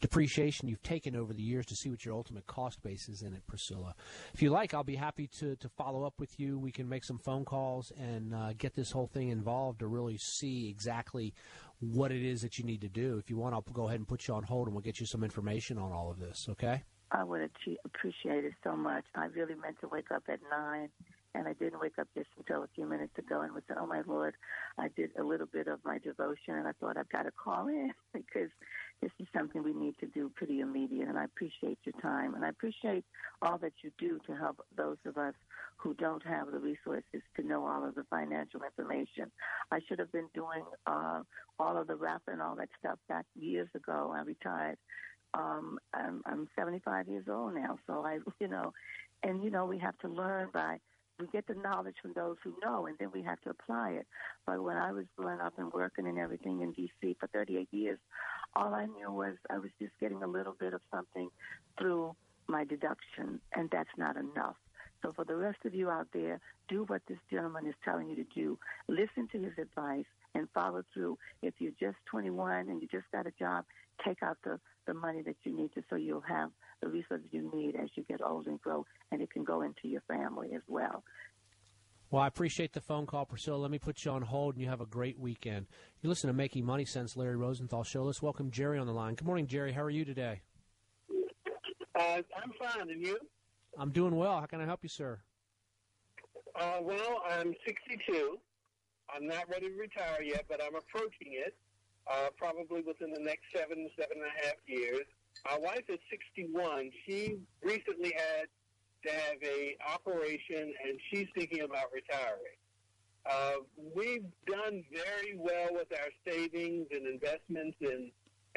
depreciation you've taken over the years to see what your ultimate cost base is in it, Priscilla. If you like, I'll be happy to, to follow up with you. We can make some phone calls and uh, get this whole thing involved to really see exactly what it is that you need to do. If you want, I'll go ahead and put you on hold and we'll get you some information on all of this, okay? I would appreciate it so much. I really meant to wake up at 9 and I didn't wake up just until a few minutes ago and was, oh my Lord, I did a little bit of my devotion and I thought I've got to call in [LAUGHS] because this is something we need to do pretty immediate. And I appreciate your time and I appreciate all that you do to help those of us who don't have the resources to know all of the financial information. I should have been doing uh, all of the rap and all that stuff back years ago. I retired. Um, I'm, I'm 75 years old now, so I, [LAUGHS] you know, and you know, we have to learn by we get the knowledge from those who know, and then we have to apply it. But when I was growing up and working and everything in D.C. for 38 years, all I knew was I was just getting a little bit of something through my deduction, and that's not enough. So for the rest of you out there, do what this gentleman is telling you to do. Listen to his advice and follow through. If you're just 21 and you just got a job, take out the, the money that you need to so you'll have the resources you need as you get older and grow, and it can go into your family as well. Well, I appreciate the phone call, Priscilla. Let me put you on hold, and you have a great weekend. You listen to Making Money Sense, Larry Rosenthal Show. Let's welcome Jerry on the line. Good morning, Jerry. How are you today? Uh, I'm fine, and you? I'm doing well. How can I help you, sir? Uh, well, I'm 62. I'm not ready to retire yet, but I'm approaching it. Uh, probably within the next seven, seven and a half years. My wife is 61. She recently had to have a operation, and she's thinking about retiring. Uh, we've done very well with our savings and investments, and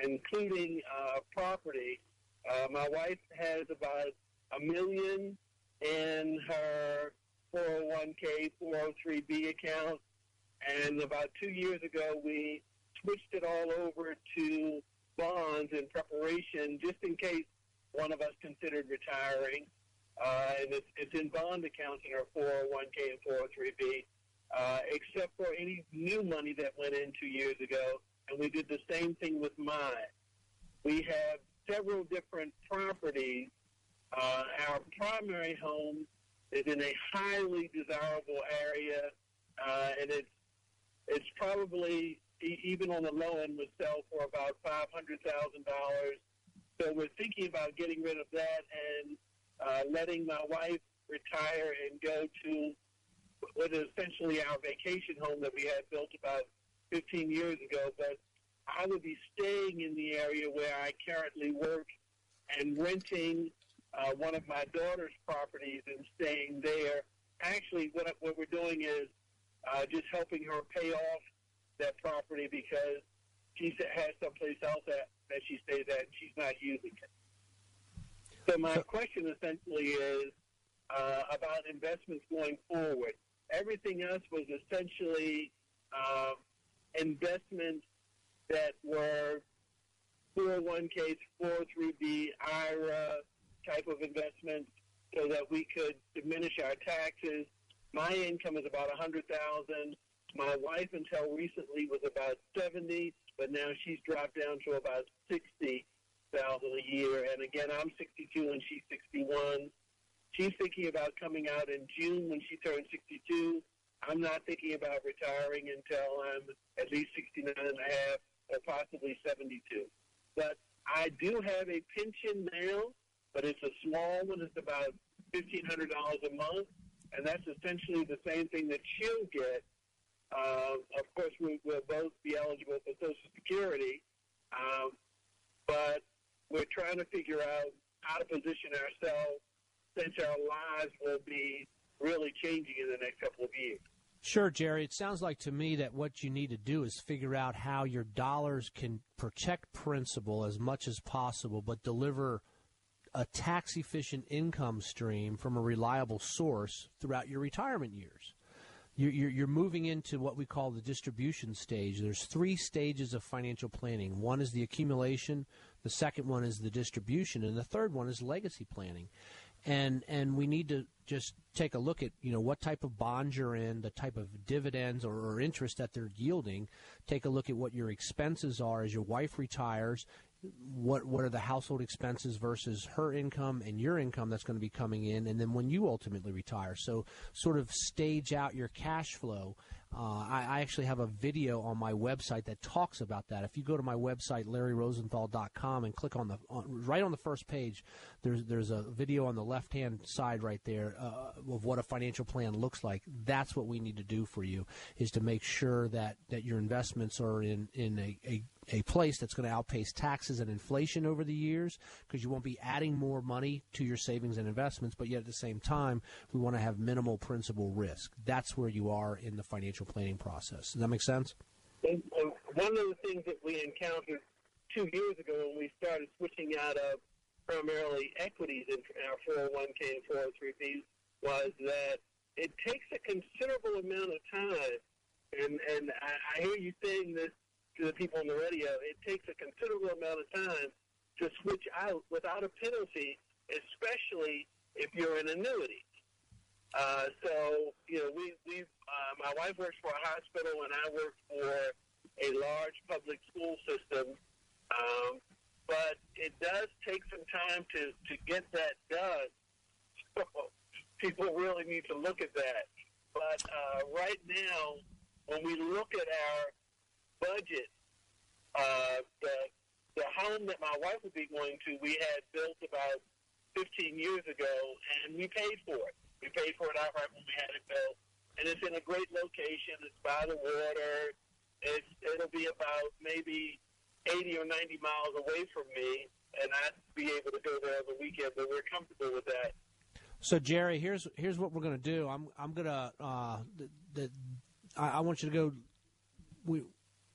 including uh, property. Uh, my wife has about a million in her 401k, 403b account, and about two years ago we switched it all over to bonds in preparation, just in case one of us considered retiring. Uh, and it's, it's in bond accounts in our 401k and 403b. uh, except for any new money that went in two years ago. And we did the same thing with mine. We have several different properties. Uh, our primary home is in a highly desirable area, uh, and it's it's probably even on the low end would sell for about five hundred thousand dollars. So we're thinking about getting rid of that and uh, letting my wife retire and go to what is essentially our vacation home that we had built about 15 years ago. But I would be staying in the area where I currently work and renting uh, one of my daughter's properties and staying there. Actually, what, what we're doing is uh, just helping her pay off that property because she has someplace else that, that she stays at and she's not using it. So my question essentially is uh, about investments going forward. Everything else was essentially uh, investments that were 401ks, 403b, IRA type of investments so that we could diminish our taxes. My income is about 100000 My wife until recently was about 70 but now she's dropped down to about 60000 a year. And again, I'm 62 and she's 61. She's thinking about coming out in June when she turns 62. I'm not thinking about retiring until I'm at least 69 and a half or possibly 72. But I do have a pension now, but it's a small one. It's about $1,500 a month, and that's essentially the same thing that she'll get. Uh, of course, we will both be eligible for Social Security, um, but we're trying to figure out how to position ourselves since our lives will be really changing in the next couple of years. Sure, Jerry. It sounds like to me that what you need to do is figure out how your dollars can protect principal as much as possible, but deliver a tax efficient income stream from a reliable source throughout your retirement years. You're, you're, you're, moving into what we call the distribution stage. There's three stages of financial planning. One is the accumulation, the second one is the distribution, and the third one is legacy planning and and we need to just take a look at you know what type of bonds you're in, the type of dividends or, or, interest that they're yielding. Take a look at what your expenses are as your wife retires. What what are the household expenses versus her income and your income that's going to be coming in, and then when you ultimately retire. So sort of stage out your cash flow uh, I, I, actually have a video on my website that talks about that. If you go to my website, LarryRosenthal.com, and click on the on, right on the first page, there's there's a video on the left hand side right there uh, of what a financial plan looks like. That's what we need to do for you is to make sure that, that your investments are in in a, a a place that's going to outpace taxes and inflation over the years because you won't be adding more money to your savings and investments, but yet at the same time, we want to have minimal principal risk. That's where you are in the financial planning process. Does that make sense? And, and one of the things that we encountered two years ago when we started switching out of primarily equities in our 401k and 403bs was that it takes a considerable amount of time. And, and I, I hear you saying this to the people on the radio, it takes a considerable amount of time to switch out without a penalty, especially if you're an annuity. Uh, so, you know, we, we uh, my wife works for a hospital and I work for a large public school system. Um, but it does take some time to, to get that done. [LAUGHS] So people really need to look at that. But uh, right now, when we look at our budget. Uh, the the home that my wife would be going to, we had built about 15 years ago, and we paid for it. We paid for it outright when we had it built, and it's in a great location. It's by the water. It's it'll be about maybe 80 or 90 miles away from me, and I'd be able to go there the weekend. But we're comfortable with that. So Jerry, here's here's what we're going to do. I'm I'm going to uh, the, the I, I want you to go. We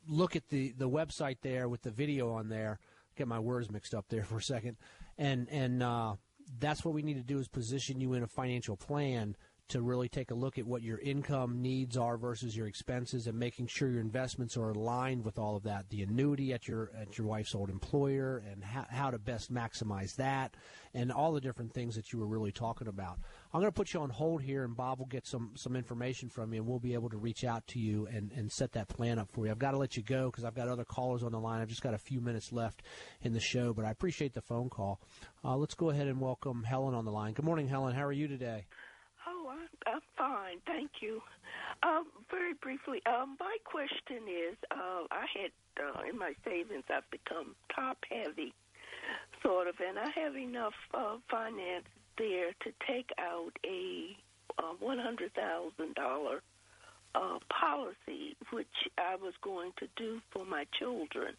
look at the, the website there with the video on there. Get my words mixed up there [LAUGHS] for a second, and and uh, that's what we need to do is position you in a financial plan to really take a look at what your income needs are versus your expenses and making sure your investments are aligned with all of that. The annuity at your at your wife's old employer and how, how to best maximize that and all the different things that you were really talking about I'm going to put you on hold here, and Bob will get some some information from you, and we'll be able to reach out to you and and set that plan up for you. I've got to let you go because I've got other callers on the line. I've just got a few minutes left in the show, but I appreciate the phone call. Uh, let's go ahead and welcome Helen on the line. Good morning, Helen. How are you today? Oh, I'm, fine, thank you. Um, very briefly, um, my question is, uh, I had uh, in my savings, I've become top heavy, sort of, and I have enough uh, finance there to take out a uh, one hundred thousand dollar uh, policy, which I was going to do for my children.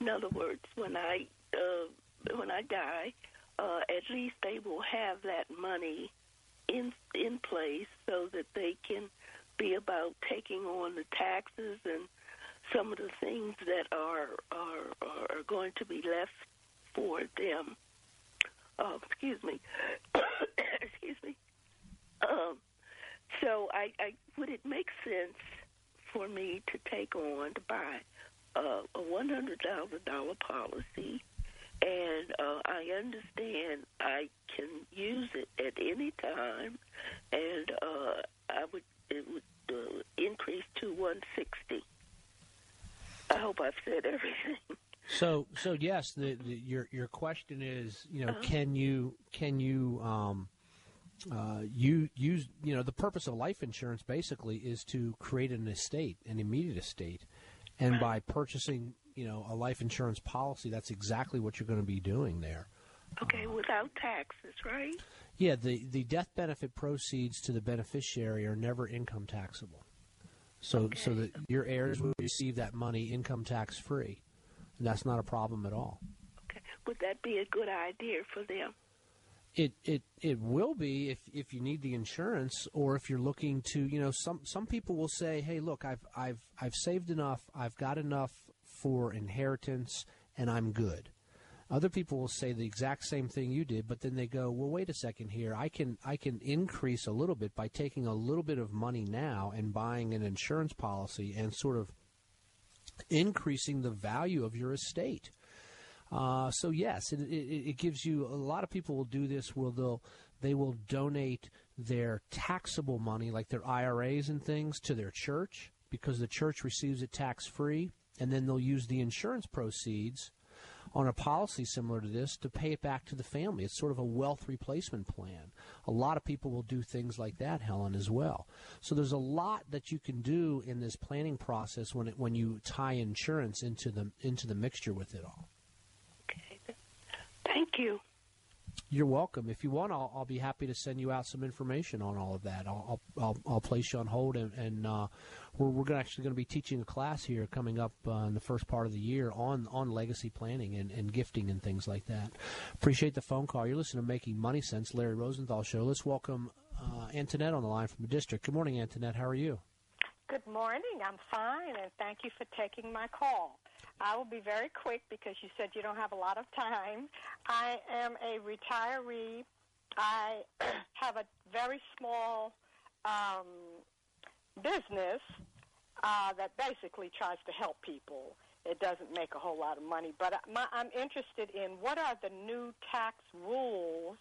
In other words, when I uh, when I die, uh, at least they will have that money in in place so that they can be about taking on the taxes and some of the things that are are are going to be left for them. Uh, excuse me. [COUGHS] excuse me. Um, so I, I would it make sense for me to take on to buy uh, a one hundred thousand dollar policy and uh, I understand I can use it at any time, and uh, I would it would uh, increase to 160. I hope I've said [LAUGHS] everything. So, so yes, the, the, your your question is, you know, Uh-huh. can you can you um, uh, you use you know the purpose of life insurance basically is to create an estate, an immediate estate, and by purchasing you know a life insurance policy, that's exactly what you're going to be doing there. Okay, without taxes, right? Yeah, the the death benefit proceeds to the beneficiary are never income taxable. So so that your heirs will receive that money income tax free. And that's not a problem at all. Okay. Would that be a good idea for them? It it it will be if if you need the insurance or if you're looking to you know some some people will say hey look I've I've I've saved enough I've got enough for inheritance and I'm good. Other people will say the exact same thing you did, but then they go, "Well, wait a second here. I can I can increase a little bit by taking a little bit of money now and buying an insurance policy and sort of increasing the value of your estate." Uh, so yes, it, it, it gives you. A lot of people will do this. Where they'll they will donate their taxable money, like their IRAs and things, to their church because the church receives it tax free, and then they'll use the insurance proceeds on a policy similar to this to pay it back to the family. It's sort of a wealth replacement plan. A lot of people will do things like that, Helen, as well. So there's a lot that you can do in this planning process when it, when you tie insurance into the into the mixture with it all. Okay. Thank you. You're welcome. If you want, I'll, I'll be happy to send you out some information on all of that. I'll I'll, I'll, place you on hold, and, and uh, we're we're actually going to be teaching a class here coming up uh, in the first part of the year on on legacy planning and, and gifting and things like that. Appreciate the phone call. You're listening to Making Money Sense, Larry Rosenthal show. Let's welcome uh, Antoinette on the line from the district. Good morning, Antoinette. How are you? Good morning. I'm fine, and thank you for taking my call. I will be very quick because you said you don't have a lot of time. I am a retiree. I [CLEARS THROAT] have a very small um, business uh, that basically tries to help people. It doesn't make a whole lot of money, but my, I'm interested in what are the new tax rules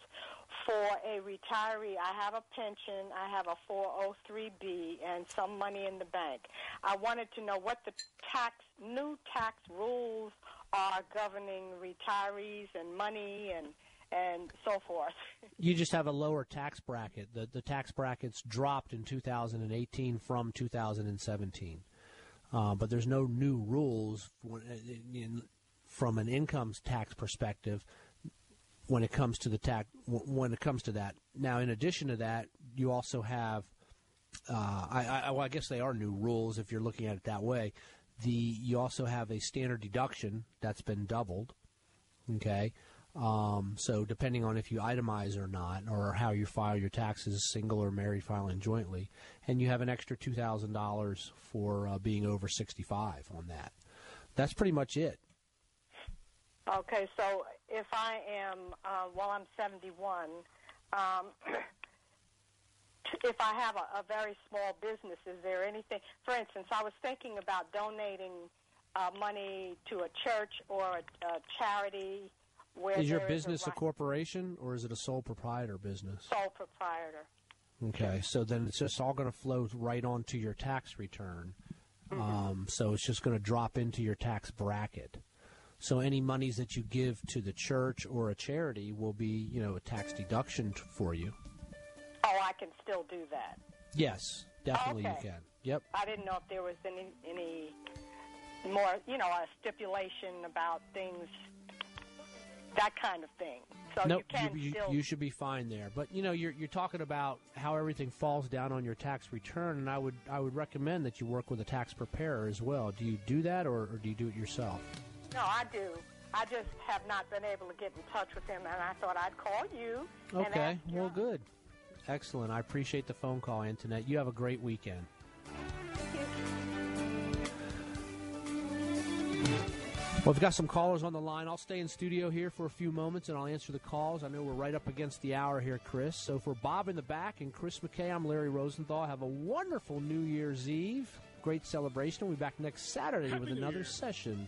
for a retiree. I have a pension, I have a 403b, and some money in the bank. I wanted to know what the tax new tax rules are governing retirees and money and and so forth. [LAUGHS] You just have a lower tax bracket. The the tax brackets dropped in 2018 from 2017, uh, but there's no new rules for, in, from an income tax perspective when it comes to the tax when it comes to that. Now, in addition to that, you also have. Uh, I, I, well, I guess they are new rules if you're looking at it that way. The you also have a standard deduction that's been doubled. Okay, um, so depending on if you itemize or not, or how you file your taxes, single or married filing jointly, and you have an extra two thousand dollars for uh, being over sixty-five on that. That's pretty much it. Okay, so if I am, uh, well, I'm 71, um, [CLEARS THROAT] if I have a, a very small business, is there anything? For instance, I was thinking about donating uh, money to a church or a, a charity where Is your business a, a corporation or is it a sole proprietor business? sole proprietor. Okay, so then it's just all going to flow right onto your tax return. Um, so it's just going to drop into your tax bracket. So any monies that you give to the church or a charity will be, you know, a tax deduction t- for you. Oh, I can still do that. Yes, definitely Okay. you can. Yep. I didn't know if there was any any more, you know, a stipulation about things, that kind of thing. So nope, you can you, still. you should be fine there. But you know, you're you're talking about how everything falls down on your tax return, and I would I would recommend that you work with a tax preparer as well. Do you do that, or, or do you do it yourself? No, I do. I just have not been able to get in touch with him, and I thought I'd call you. Okay, ask you. well, good, excellent. I appreciate the phone call, Antoinette. You have a great weekend. Well, we've got some callers on the line. I'll stay in studio here for a few moments and I'll answer the calls. I know we're right up against the hour here, Chris. So for Bob in the back and Chris McKay, I'm Larry Rosenthal. Have a wonderful New Year's Eve. Great celebration. We'll be back next Saturday with another session